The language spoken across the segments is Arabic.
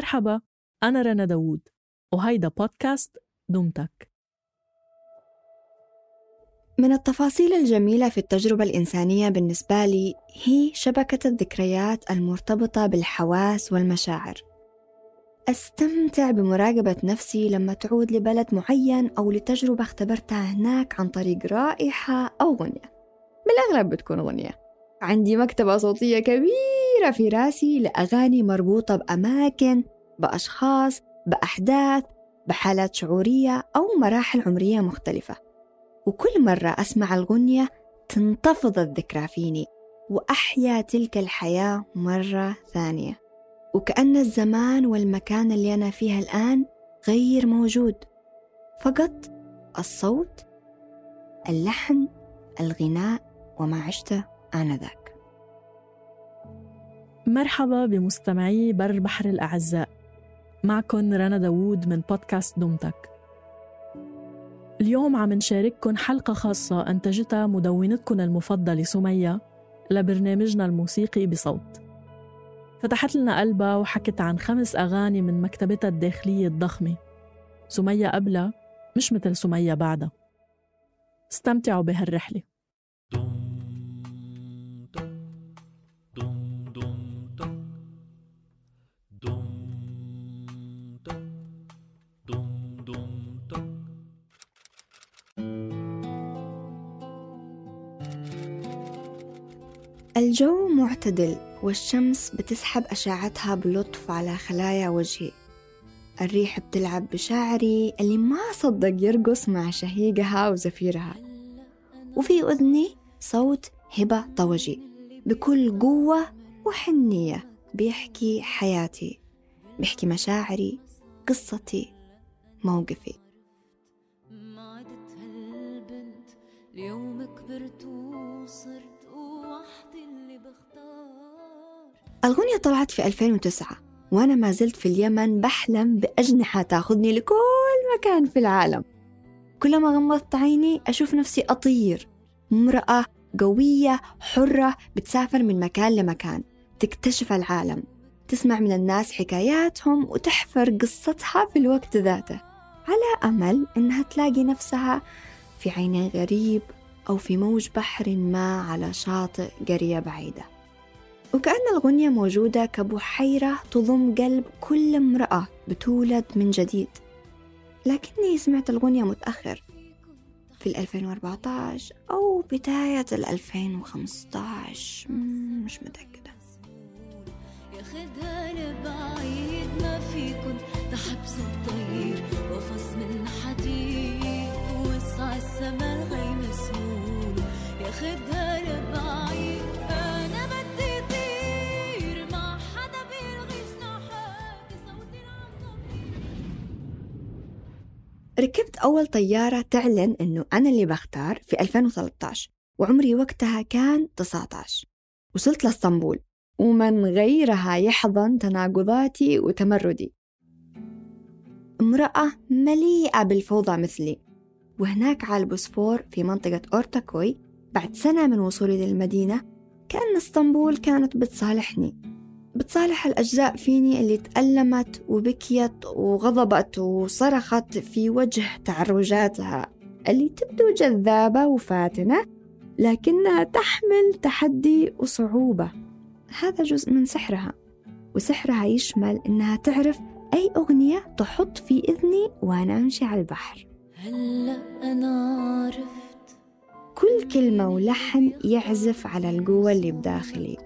مرحبا أنا رنا داوود وهيدا بودكاست دمتك من التفاصيل الجميلة في التجربة الإنسانية بالنسبة لي هي شبكة الذكريات المرتبطة بالحواس والمشاعر. أستمتع بمراقبة نفسي لما تعود لبلد معين أو لتجربة اختبرتها هناك عن طريق رائحة أو غنية. بالأغلب بتكون غنية. عندي مكتبة صوتية كبيرة. في راسي لأغاني مربوطة بأماكن بأشخاص بأحداث بحالات شعورية أو مراحل عمرية مختلفة. وكل مرة أسمع الغنية تنتفض الذكرى فيني وأحيا تلك الحياة مرة ثانية. وكأن الزمان والمكان اللي أنا فيها الآن غير موجود. فقط الصوت اللحن الغناء وما عشت آنذاك. مرحبا بمستمعي بر بحر الأعزاء. معكم رنا داوود من بودكاست دمتك اليوم عم نشارككم حلقة خاصة أنتجتها مدونتكم المفضلة سمية لبرنامجنا الموسيقي بصوت. فتحت لنا قلبها وحكت عن خمس أغاني من مكتبتها الداخلية الضخمة. سمية قبلها مش مثل سمية بعدها. استمتعوا بهالرحلة. الجو معتدل والشمس بتسحب أشعتها بلطف على خلايا وجهي. الريح بتلعب بشعري اللي ما صدق يرقص مع شهيقها وزفيرها. وفي أذني صوت هبة طوجي بكل قوة وحنية بيحكي حياتي بيحكي مشاعري قصتي موقفي. ما عدت هالبنت اليوم الغنية طلعت في 2009 وأنا ما زلت في اليمن بحلم بأجنحة تاخذني لكل مكان في العالم. كلما غمضت عيني أشوف نفسي أطير. امرأة قوية حرة بتسافر من مكان لمكان تكتشف العالم تسمع من الناس حكاياتهم وتحفر قصتها في الوقت ذاته. على أمل إنها تلاقي نفسها في عيني غريب أو في موج بحر ما على شاطئ قرية بعيدة. وكأن الغنية موجودة كبحيرة تضم قلب كل امرأة بتولد من جديد. لكني سمعت الغنية متأخر في 2014 أو بداية 2015 مم، مش متأكدة. ياخدها ما فيكن الطير وفص من وسع الغيم ياخدها ركبت أول طيارة تعلن إنه أنا اللي بختار في 2013 وعمري وقتها كان 19 وصلت لإسطنبول ومن غيرها يحضن تناقضاتي وتمردي. امرأة مليئة بالفوضى مثلي. وهناك على البوسفور في منطقة أورتاكوي بعد سنة من وصولي للمدينة كأن إسطنبول كانت بتصالحني. بتصالح الأجزاء فيني اللي تألمت وبكيت وغضبت وصرخت في وجه تعرجاتها اللي تبدو جذابة وفاتنة لكنها تحمل تحدي وصعوبة. هذا جزء من سحرها وسحرها يشمل إنها تعرف أي أغنية تحط في إذني وأنا أمشي على البحر. هلا أنا عرفت كل كلمة ولحن يعزف على القوة اللي بداخلي.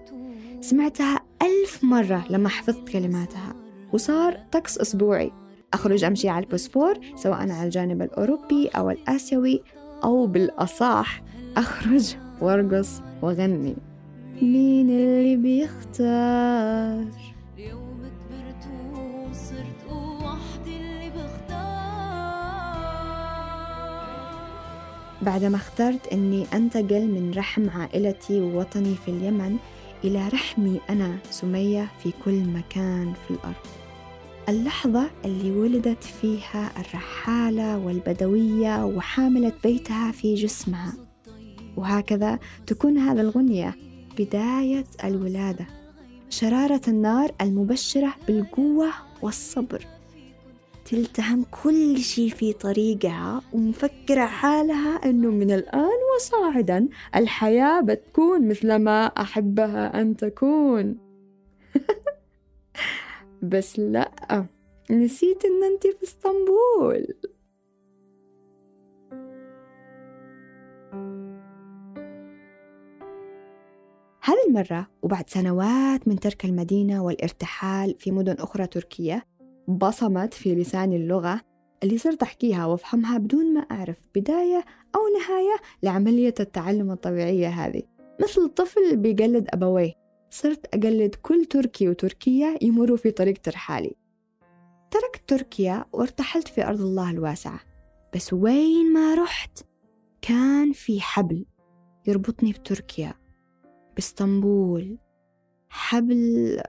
سمعتها ألف مرة لما حفظت كلماتها وصار طقس أسبوعي. أخرج أمشي على البوسفور سواء على الجانب الأوروبي أو الآسيوي أو بالأصح أخرج وأرقص وأغني. مين اللي بيختار؟ اليوم كبرت وصرت وحدي اللي بختار بعدما اخترت أني أنتقل من رحم عائلتي ووطني في اليمن إلى رحمي أنا سمية في كل مكان في الأرض. اللحظة اللي ولدت فيها الرحالة والبدوية وحاملة بيتها في جسمها. وهكذا تكون هذا الغنية بداية الولادة. شرارة النار المبشرة بالقوة والصبر. تلتهم كل شي في طريقها ومفكرة حالها أنه من الآن وصاعدا الحياة بتكون مثل ما أحبها أن تكون. بس لا نسيت أن أنت في إسطنبول. هذه المرة وبعد سنوات من ترك المدينة والارتحال في مدن أخرى تركية بصمت في لساني اللغة اللي صرت أحكيها وأفهمها بدون ما أعرف بداية أو نهاية لعملية التعلم الطبيعية هذه. مثل الطفل بيقلد أبويه. صرت أقلد كل تركي وتركية يمروا في طريق ترحالي. تركت تركيا وارتحلت في أرض الله الواسعة. بس وين ما رحت كان في حبل يربطني بتركيا. بإسطنبول. حبل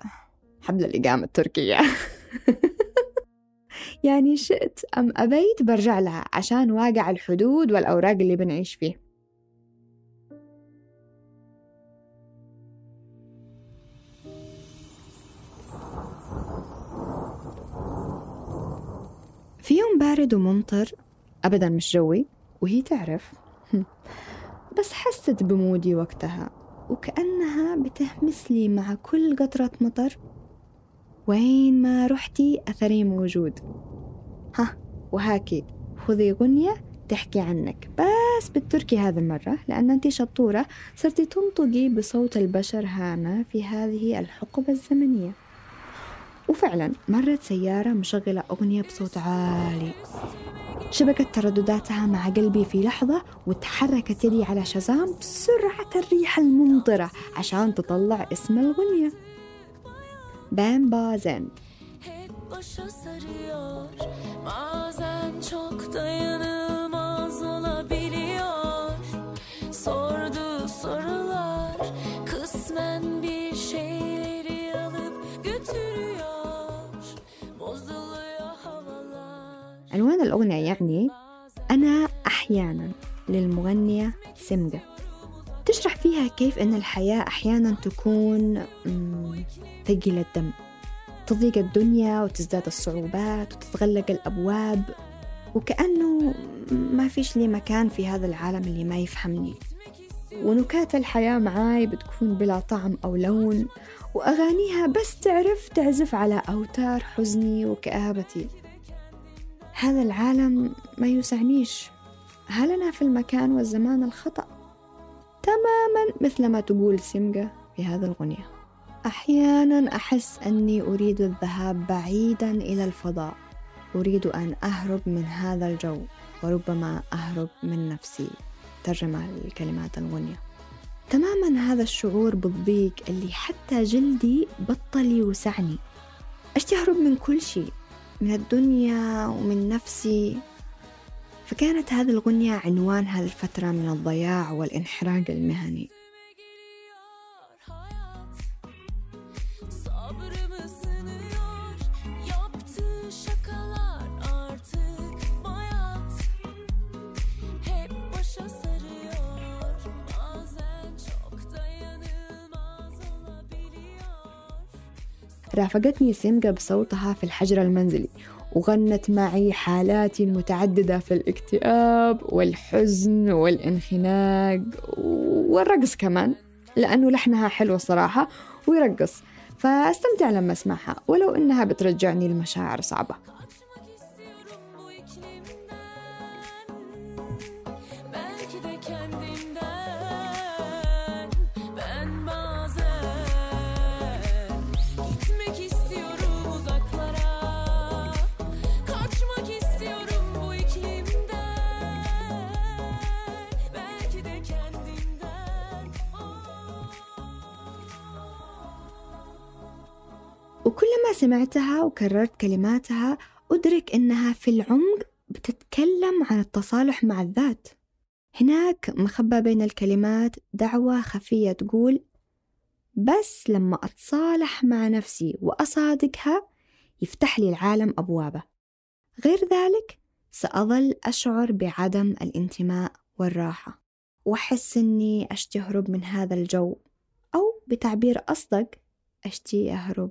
حبل الإقامة التركية. يعني شئت أم أبيت برجع لها عشان واقع الحدود والأوراق اللي بنعيش فيه. في يوم بارد وممطر أبدا مش جوي وهي تعرف. بس حست بمودي وقتها وكأنها بتهمس لي مع كل قطرة مطر. وين ما رحتي أثري موجود. ها وهاكي. خذي غنية تحكي عنك. بس بالتركي هذه المرة لأن أنت شطورة. صرتي تنطقي بصوت البشر هانا في هذه الحقبة الزمنية. وفعلا مرت سيارة مشغلة أغنية بصوت عالي. شبكت تردداتها مع قلبي في لحظة وتحركت يدي على شزام بسرعة الريح الممطرة عشان تطلع اسم الغنية. بام بازن Hep başa sarıyor Bazen çok dayanılmaz olabiliyor Sorduğu sorular Kısmen bir şeyleri alıp götürüyor Bozuluyor havalar عنوان الأغنية يعني أنا أحيانا للمغنية سمجة كيف أن الحياة أحيانا تكون ثقيلة الدم؟ تضيق الدنيا وتزداد الصعوبات وتتغلق الأبواب وكأنه ما فيش لي مكان في هذا العالم اللي ما يفهمني. ونكات الحياة معاي بتكون بلا طعم أو لون وأغانيها بس تعرف تعزف على أوتار حزني وكآبتي. هذا العالم ما يسعنيش. هل أنا في المكان والزمان الخطأ؟ تماما مثل ما تقول سمجة في هذه الغنية. أحيانا أحس أني أريد الذهاب بعيدا إلى الفضاء. أريد أن أهرب من هذا الجو وربما أهرب من نفسي. ترجمة لكلمات الغنية. تماما هذا الشعور بالضيق اللي حتى جلدي بطل يوسعني. أشتي أهرب من كل شيء من الدنيا ومن نفسي. فكانت هذه الغنية عنوان هذه الفترة من الضياع والانحراق المهني. رافقتني سمجة بصوتها في الحجر المنزلي وغنت معي حالاتي المتعددة في الاكتئاب والحزن والانخناق والرقص كمان لأنه لحنها حلو صراحة ويرقص. فأستمتع لما أسمعها ولو إنها بترجعني لمشاعر صعبة. سمعتها وكررت كلماتها أدرك إنها في العمق بتتكلم عن التصالح مع الذات. هناك مخبى بين الكلمات دعوة خفية تقول بس لما أتصالح مع نفسي وأصادقها يفتح لي العالم أبوابه. غير ذلك سأظل أشعر بعدم الانتماء والراحة وأحس إني أشتي أهرب من هذا الجو أو بتعبير أصدق أشتي أهرب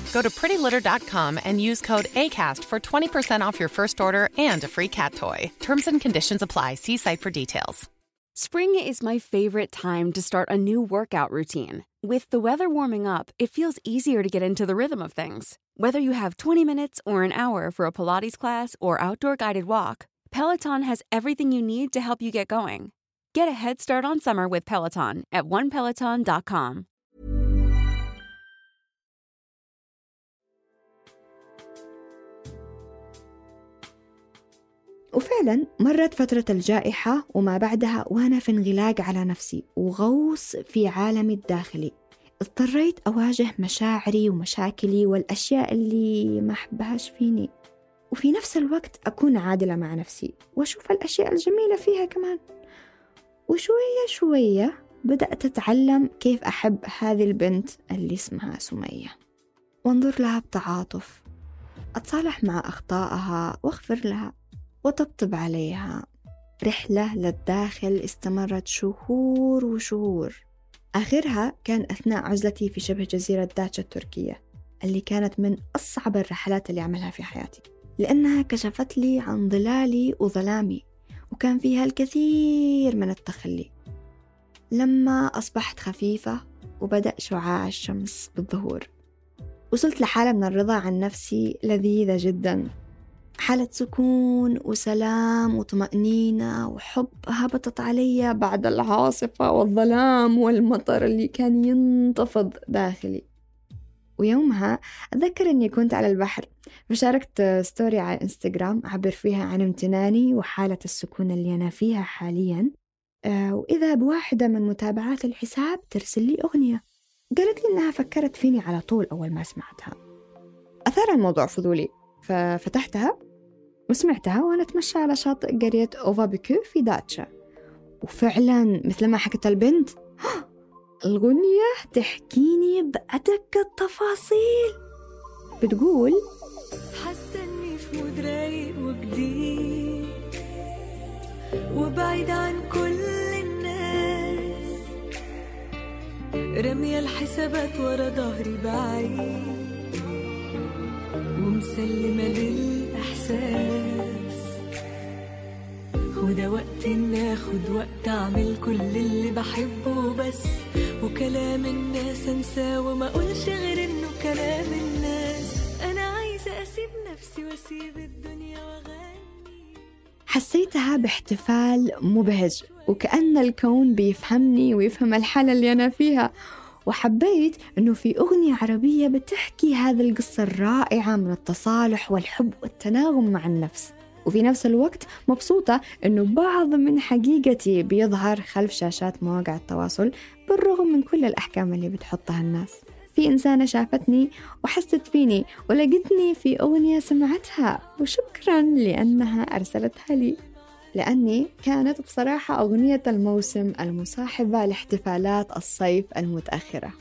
Go to prettylitter.com and use code ACAST for 20% off your first order and a free cat toy. Terms and conditions apply. See site for details. Spring is my favorite time to start a new workout routine. With the weather warming up, it feels easier to get into the rhythm of things. Whether you have 20 minutes or an hour for a Pilates class or outdoor guided walk, Peloton has everything you need to help you get going. Get a head start on summer with Peloton at onepeloton.com. وفعلا مرت فترة الجائحة وما بعدها وأنا في انغلاق على نفسي وغوص في عالمي الداخلي. اضطريت أواجه مشاعري ومشاكلي والأشياء اللي ما أحبهاش فيني. وفي نفس الوقت أكون عادلة مع نفسي وأشوف الأشياء الجميلة فيها كمان. وشوية شوية بدأت أتعلم كيف أحب هذه البنت اللي اسمها سمية. وانظر لها بتعاطف. أتصالح مع أخطائها وأغفر لها. وطبطب عليها. رحلة للداخل استمرت شهور وشهور. آخرها كان أثناء عزلتي في شبه جزيرة داتشا التركية اللي كانت من أصعب الرحلات اللي أعملها في حياتي. لأنها كشفت لي عن ظلالي وظلامي وكان فيها الكثير من التخلي. لما أصبحت خفيفة وبدأ شعاع الشمس بالظهور وصلت لحالة من الرضا عن نفسي لذيذة جدا. حالة سكون وسلام وطمأنينة وحب هبطت علي بعد العاصفة والظلام والمطر اللي كان ينتفض داخلي. ويومها أتذكر أني كنت على البحر فشاركت story على إنستغرام أعبر فيها عن امتناني وحالة السكون اللي أنا فيها حاليا. آه، وإذا بواحدة من متابعات الحساب ترسل لي أغنية. قالت لي إنها فكرت فيني على طول أول ما سمعتها. أثار الموضوع فضولي ففتحتها وسمعتها وأنا أتمشى على شاطئ قرية أوفا بيكو في داتشا. وفعلا مثل ما حكت البنت الغنية تحكيني بأدق التفاصيل. بتقول حاسة اني في مود رايق وجديد وبعيد عن كل الناس. رامية الحسابات ورا ظهري بعيد. ومسلمة للإحساس. وده وقت إن آخد وقت أعمل كل اللي بحبه بس. وكلام الناس أنساه وما أقولش غير إنه كلام الناس. أنا عايزة أسيب نفسي وأسيب الدنيا وأغني. حسيتها باحتفال مبهج وكأن الكون بيفهمني ويفهم الحالة اللي أنا فيها. وحبيت أنه في أغنية عربية بتحكي هذه القصة الرائعة من التصالح والحب والتناغم مع النفس. وفي نفس الوقت مبسوطة أنه بعض من حقيقتي بيظهر خلف شاشات مواقع التواصل بالرغم من كل الأحكام اللي بتحطها الناس. في إنسانة شافتني وحست فيني ولقتني في أغنية سمعتها وشكرا لأنها أرسلتها لي. لأني كانت بصراحة أغنية الموسم المصاحبة لاحتفالات الصيف المتأخرة.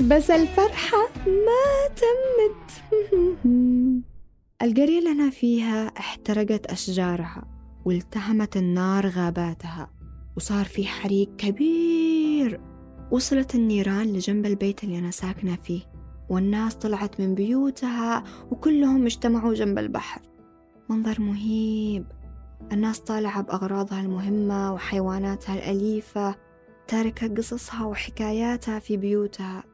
بس الفرحة ما تمت. القرية اللي أنا فيها احترقت أشجارها والتهمت النار غاباتها وصار في حريق كبير. وصلت النيران لجنب البيت اللي أنا ساكنة فيه والناس طلعت من بيوتها وكلهم اجتمعوا جنب البحر. منظر مهيب. الناس طالعة بأغراضها المهمة وحيواناتها الأليفة تاركة قصصها وحكاياتها في بيوتها.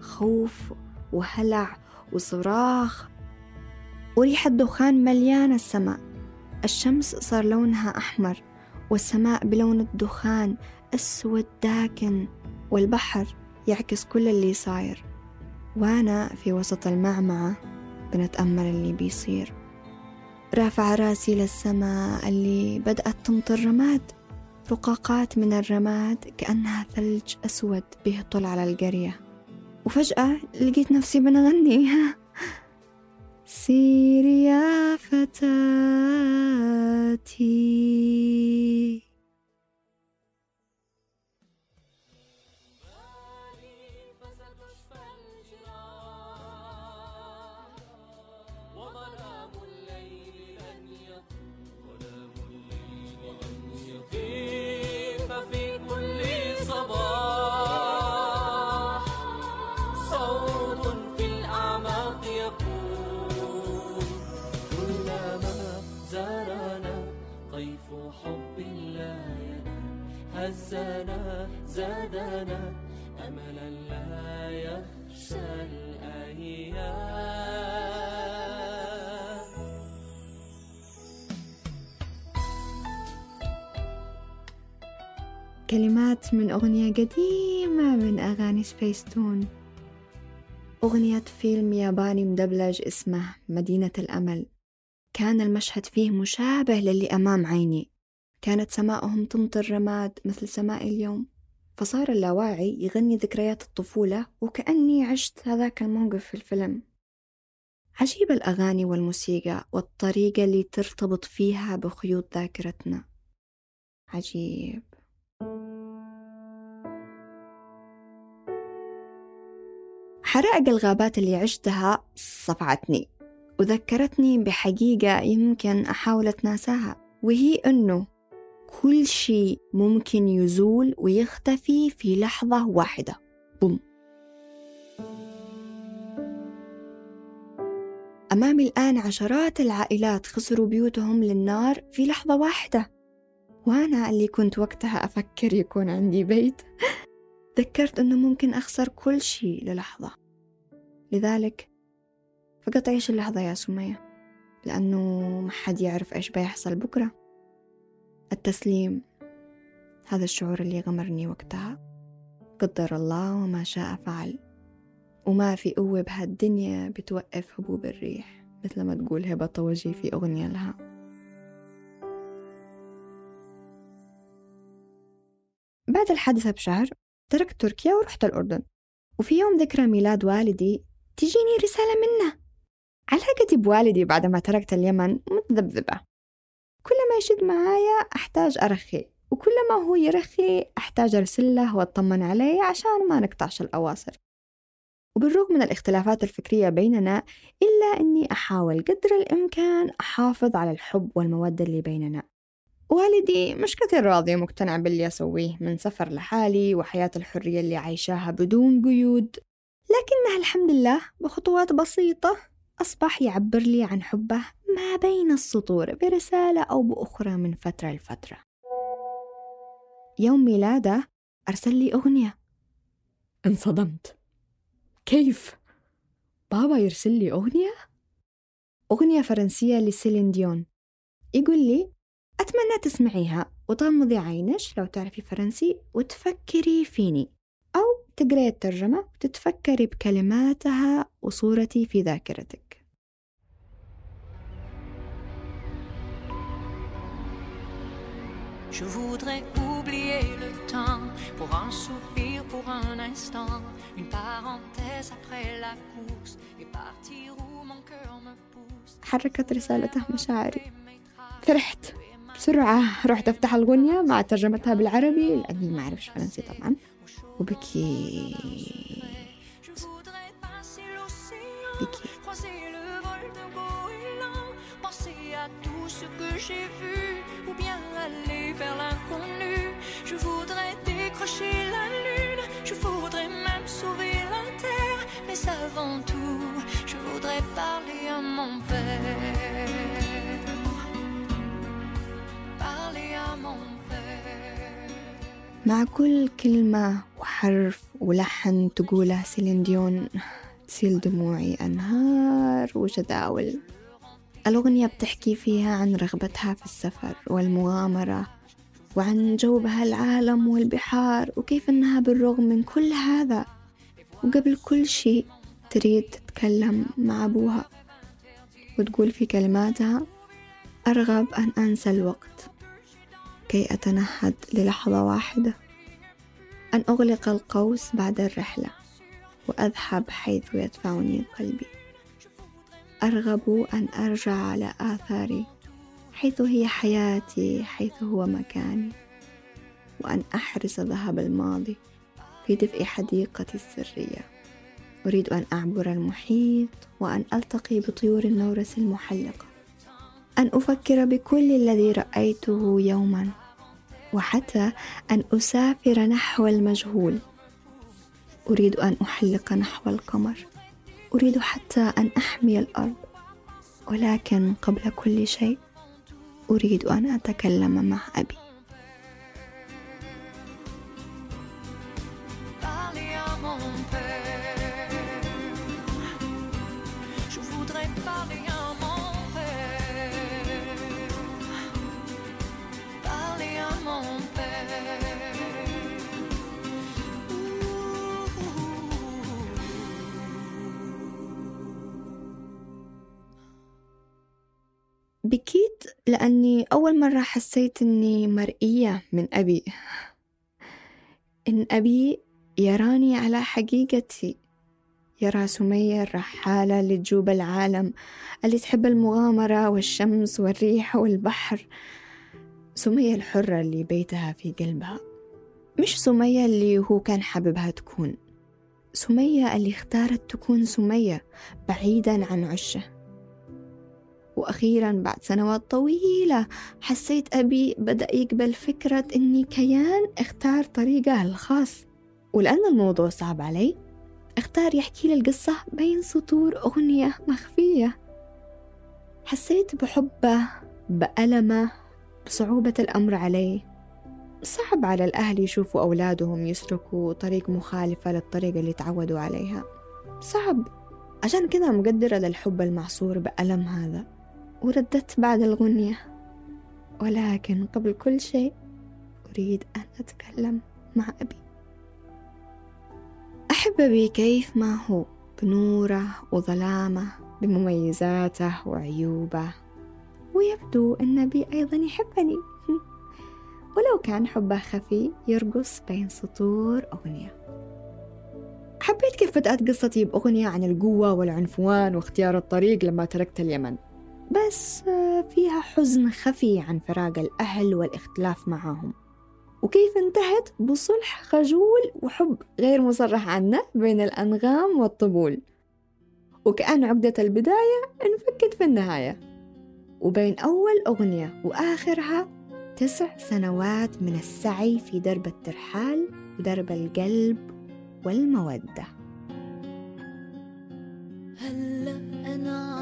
خوف وهلع وصراخ. وريحة دخان مليانة السماء. الشمس صار لونها أحمر والسماء بلون الدخان أسود داكن. والبحر يعكس كل اللي صاير. وأنا في وسط المعمعة بنتأمل اللي بيصير. رافع راسي للسماء اللي بدأت تمطر رماد. رقاقات من الرماد كأنها ثلج أسود بيهطل على القرية وفجأة لقيت نفسي بنغني. سيري يا فتاتي. من أغنية قديمة من أغاني سبيستون أغنية فيلم ياباني مدبلج اسمه مدينة الأمل. كان المشهد فيه مشابه للي أمام عيني. كانت سماؤهم تمطر رماد مثل سماء اليوم. فصار اللاواعي يغني ذكريات الطفولة وكأني عشت هذاك الموقف في الفيلم. عجيب الأغاني والموسيقى والطريقة اللي ترتبط فيها بخيوط ذاكرتنا. عجيب. حرائق الغابات اللي عشتها صفعتني. وذكرتني بحقيقة يمكن أحاول أتناساها وهي أنه كل شيء ممكن يزول ويختفي في لحظة واحدة. بوم. أمامي الآن عشرات العائلات خسروا بيوتهم للنار في لحظة واحدة. وأنا اللي كنت وقتها أفكر يكون عندي بيت. ذكرت أنه ممكن أخسر كل شيء للحظة. لذلك فقط عيش اللحظة يا سمية لأنه ما حد يعرف إيش بيحصل بكرة. التسليم هذا الشعور اللي غمرني وقتها. قدر الله وما شاء فعل. وما في قوة بهالدنيا بتوقف هبوب الريح مثل ما تقول هبة طوجي في أغنية لها. بعد الحادثة بشهر تركت تركيا ورحت الأردن. وفي يوم ذكرى ميلاد والدي تجيني رسالة منه. علاقتي بوالدي بعد ما تركت اليمن متذبذبة. كل ما يشد معايا أحتاج أرخي وكل ما هو يرخي أحتاج أرسل له وأطمن عليه عشان ما نقطعش الأواصر. وبالرغم من الاختلافات الفكرية بيننا إلا أني أحاول قدر الإمكان أحافظ على الحب والمودة اللي بيننا. والدي مش كثير راضي ومقتنع باللي أسويه من سفر لحالي وحياة الحرية اللي عايشاها بدون قيود. لكنها الحمد لله بخطوات بسيطة أصبح يعبر لي عن حبه ما بين السطور برسالة أو بأخرى من فترة لفترة. يوم ميلاده أرسل لي أغنية. انصدمت. كيف؟ بابا يرسل لي أغنية؟ أغنية فرنسية لسيلين ديون. يقول لي أتمنى تسمعيها وتغمضي عينش لو تعرفي فرنسي وتفكري فيني. تقرأي الترجمة وتتفكري بكلماتها وصورتي في ذاكرتك. Je voudrais oublier le temps pour un soupir, pour un instant, une parenthèse après la course et partir où mon cœur me pousse. حركت رسالته مشاعري. فرحت. بسرعة. رحت أفتح الغنية مع ترجمتها بالعربي لأني ما أعرفش فرنسي طبعا. وبكي بكي Croiser le vol de goéland, penser à tout ce que j'ai vu, ou bien aller vers l'inconnu. Je voudrais décrocher la lune, je voudrais même sauver la terre, mais avant tout, je voudrais parler à mon père. Parler à mon père. مع كل كلمة وحرف ولحن تقوله سيلين ديون تسيل دموعي أنهار وجداول. الأغنية بتحكي فيها عن رغبتها في السفر والمغامرة وعن جو بهالعالم والبحار وكيف أنها بالرغم من كل هذا وقبل كل شيء تريد تتكلم مع أبوها وتقول في كلماتها أرغب أن أنسى الوقت كي أتنهد للحظة واحدة. أن أغلق القوس بعد الرحلة وأذهب حيث يدفعني قلبي. أرغب أن أرجع على آثاري حيث هي حياتي حيث هو مكاني وأن أحرس ذهب الماضي في دفء حديقتي السرية. أريد أن أعبر المحيط وأن ألتقي بطيور النورس المحلقة. أن أفكر بكل الذي رأيته يوما. وحتى أن أسافر نحو المجهول. أريد أن أحلق نحو القمر. أريد حتى أن أحمي الأرض. ولكن قبل كل شيء أريد أن أتكلم مع أبي. بكيت لأني أول مرة حسيت أني مرئية من أبي. إن أبي يراني على حقيقتي. يرى سمية الرحالة اللي تجوب العالم اللي تحب المغامرة والشمس والريح والبحر. سمية الحرة اللي بيتها في قلبها. مش سمية اللي هو كان حاببها تكون. سمية اللي اختارت تكون سمية بعيدا عن عشه وأخيرا بعد سنوات طويلة حسيت أبي بدأ يقبل فكرة إني كيان اختار طريقة الخاص. ولأن الموضوع صعب علي اختار يحكي لي القصة بين سطور أغنية مخفية. حسيت بحبه بألمه بصعوبة الأمر عليه صعب على الأهل يشوفوا أولادهم يسلكوا طريق مخالفة للطريقة اللي تعودوا عليها. صعب. عشان كذا مقدرة للحب المعصور بألم هذا. وردت بعد الغنية. ولكن قبل كل شيء أريد أن أتكلم مع أبي. أحب أبي كيف ما هو بنوره وظلامه بمميزاته وعيوبه. ويبدو أن أبي أيضا يحبني. ولو كان حبه خفي يرقص بين سطور أغنية. حبيت كيف بدأت قصتي بأغنية عن القوة والعنفوان واختيار الطريق لما تركت اليمن. بس آه، فيها حزن خفي عن فراق الأهل والاختلاف معهم. وكيف انتهت؟ بصلح خجول وحب غير مصرح عنه بين الأنغام والطبول. وكأن عقدة البداية انفكت في النهاية. وبين أول أغنية وآخرها تسع سنوات من السعي في درب الترحال ودرب القلب والمودة. أنا عرفت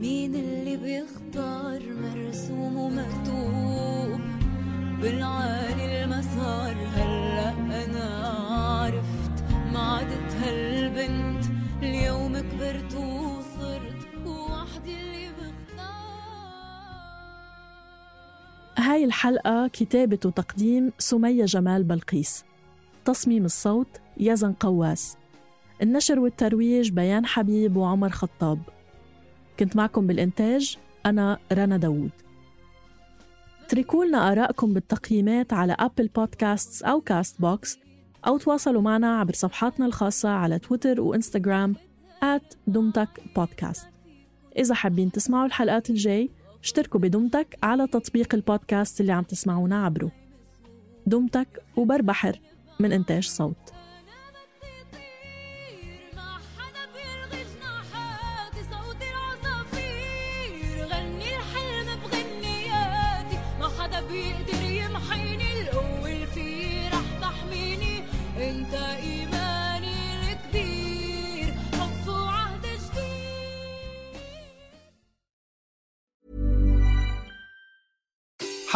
مين اللي بيختار مرسوم ومكتوب بالعالي المسار؟ هلا أنا عرفت ما عدت هالبنت اليوم كبرت وصرت وحدي اللي بختار. هاي الحلقة كتابة وتقديم سمية جمال بلقيس. تصميم الصوت يزن قواس. النشر والترويج بيان حبيب وعمر خطاب. كنت معكم بالإنتاج أنا رنا داوود. اتركوا لنا آرائكم بالتقييمات على Apple Podcasts أو Castbox أو تواصلوا معنا عبر صفحاتنا الخاصة على تويتر وإنستغرام دمتك بودكاست إذا حابين تسمعوا الحلقات الجاي اشتركوا بدمتك على تطبيق البودكاست اللي عم تسمعونا عبره. دمتك وبربحر من إنتاج صوت.